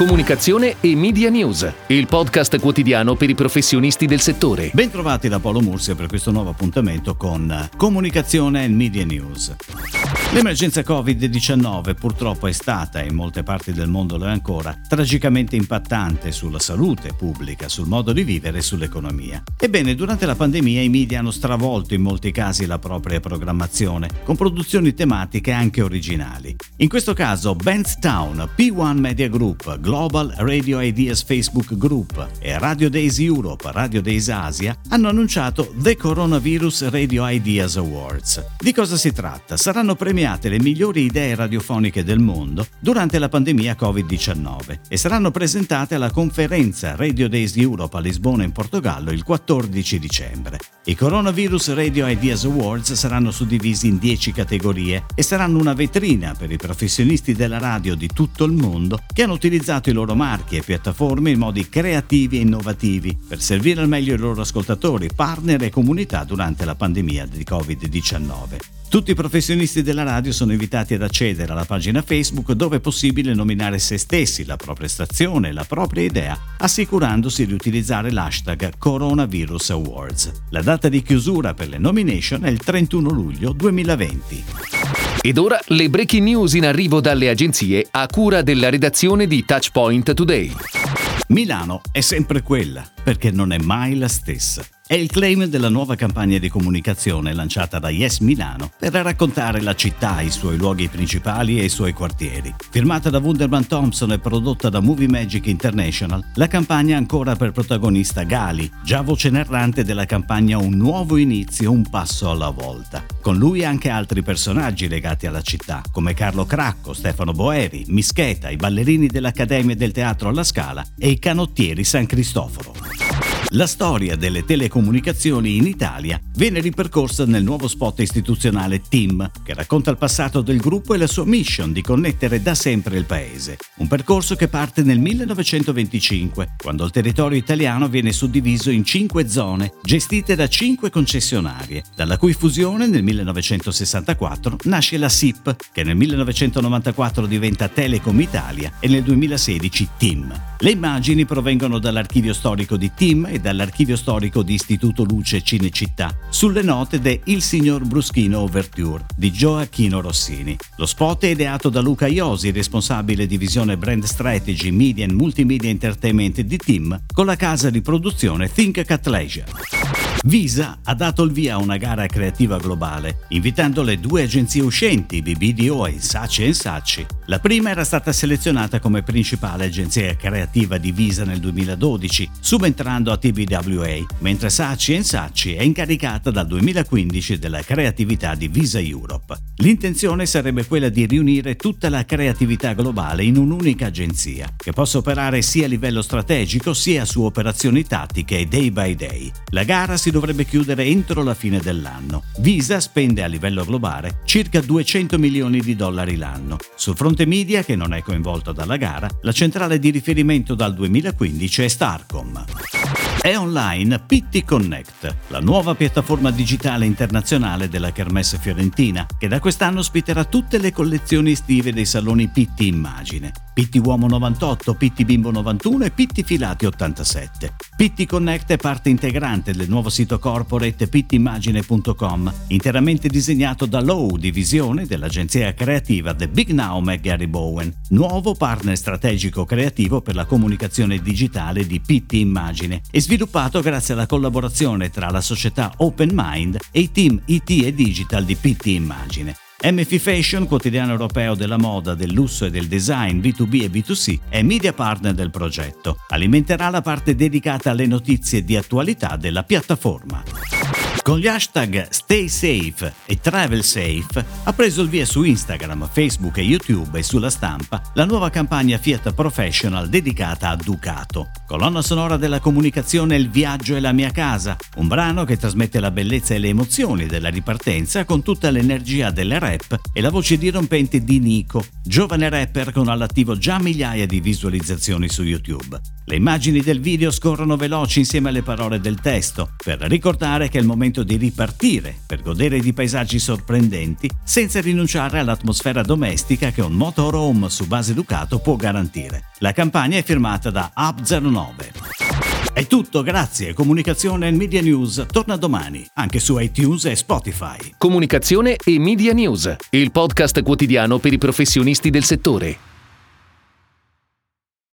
comunicazione e media news, il podcast quotidiano per i professionisti del settore. Bentrovati da Paolo Mursia per questo nuovo appuntamento con Comunicazione e Media News. L'emergenza Covid-19 purtroppo è stata, in molte parti del mondo lo è ancora, tragicamente impattante sulla salute pubblica, sul modo di vivere e sull'economia. Ebbene, durante la pandemia i media hanno stravolto in molti casi la propria programmazione, con produzioni tematiche anche originali. In questo caso Bandstown, P1 Media Group, Global Radio Ideas Facebook Group e Radio Days Europe, Radio Days Asia hanno annunciato The Coronavirus Radio Ideas Awards. Di cosa si tratta? Saranno premiate le migliori idee radiofoniche del mondo durante la pandemia Covid-19 e saranno presentate alla conferenza Radio Days Europe a Lisbona in Portogallo il 14 dicembre. I Coronavirus Radio Ideas Awards saranno suddivisi in 10 categorie e saranno una vetrina per i professionisti della radio di tutto il mondo che hanno utilizzato i loro marchi e piattaforme in modi creativi e innovativi per servire al meglio i loro ascoltatori, partner e comunità durante la pandemia di Covid-19. Tutti i professionisti della radio sono invitati ad accedere alla pagina Facebook dove è possibile nominare se stessi, la propria stazione, la propria idea, assicurandosi di utilizzare l'hashtag Coronavirus Awards. La data di chiusura per le nomination è il 31 luglio 2020. Ed ora le breaking news in arrivo dalle agenzie a cura della redazione di Touchpoint Today. Milano è sempre quella, perché non è mai la stessa. È il claim della nuova campagna di comunicazione lanciata da Yes Milano per raccontare la città, i suoi luoghi principali e i suoi quartieri. Firmata da Wunderman Thompson e prodotta da Movie Magic International, la campagna ha ancora per protagonista Gali, già voce narrante della campagna Un nuovo inizio, un passo alla volta. Con lui anche altri personaggi legati alla città, come Carlo Cracco, Stefano Boeri, Mischeta, i ballerini dell'Accademia del Teatro alla Scala e i canottieri San Cristoforo. La storia delle telecomunicazioni in Italia viene ripercorsa nel nuovo spot istituzionale TIM, che racconta il passato del gruppo e la sua mission di connettere da sempre il paese. Un percorso che parte nel 1925, quando il territorio italiano viene suddiviso in cinque zone, gestite da cinque concessionarie, dalla cui fusione nel 1964 nasce la SIP, che nel 1994 diventa Telecom Italia e nel 2016 TIM. Le immagini provengono dall'archivio storico di TIM e dall'archivio storico di Istituto Luce Cinecittà, sulle note de Il signor Bruschino Overture di Gioacchino Rossini. Lo spot è ideato da Luca Iosi, responsabile divisione Brand Strategy, Media and Multimedia Entertainment di TIM, con la casa di produzione Think Cat Leisure. Visa ha dato il via a una gara creativa globale, invitando le due agenzie uscenti, BBDO e Saci Saci. La prima era stata selezionata come principale agenzia creativa di Visa nel 2012, subentrando a TBWA, mentre Saci Saci è incaricata dal 2015 della creatività di Visa Europe. L'intenzione sarebbe quella di riunire tutta la creatività globale in un'unica agenzia, che possa operare sia a livello strategico sia su operazioni tattiche e day by day. La gara si dovrebbe chiudere entro la fine dell'anno. Visa spende a livello globale circa 200 milioni di dollari l'anno. Sul fronte media, che non è coinvolto dalla gara, la centrale di riferimento dal 2015 è Starcom. È online Pitti Connect, la nuova piattaforma digitale internazionale della Kermesse Fiorentina, che da quest'anno ospiterà tutte le collezioni estive dei saloni Pitti Immagine. Pitti Uomo 98, Pitti Bimbo 91 e Pitti Filati 87. Pitti Connect è parte integrante del nuovo sito corporate pittimmagine.com, interamente disegnato da Low, divisione dell'agenzia creativa The Big Now e Gary Bowen, nuovo partner strategico creativo per la comunicazione digitale di Pitti Immagine e sviluppato grazie alla collaborazione tra la società Open Mind e i team IT e Digital di Pitti Immagine. MF Fashion, quotidiano europeo della moda, del lusso e del design B2B e B2C, è media partner del progetto. Alimenterà la parte dedicata alle notizie di attualità della piattaforma. Con gli hashtag Stay Safe e Travel Safe ha preso il via su Instagram, Facebook e YouTube e sulla stampa la nuova campagna Fiat Professional dedicata a Ducato. Colonna sonora della comunicazione Il viaggio è la mia casa, un brano che trasmette la bellezza e le emozioni della ripartenza con tutta l'energia del rap e la voce dirompente di Nico, giovane rapper con all'attivo già migliaia di visualizzazioni su YouTube. Le immagini del video scorrono veloci insieme alle parole del testo per ricordare che il momento momento di ripartire per godere di paesaggi sorprendenti senza rinunciare all'atmosfera domestica che un motorhome su base Ducato può garantire. La campagna è firmata da Up09. È tutto, grazie. Comunicazione e Media News torna domani, anche su iTunes e Spotify. Comunicazione e Media News, il podcast quotidiano per i professionisti del settore.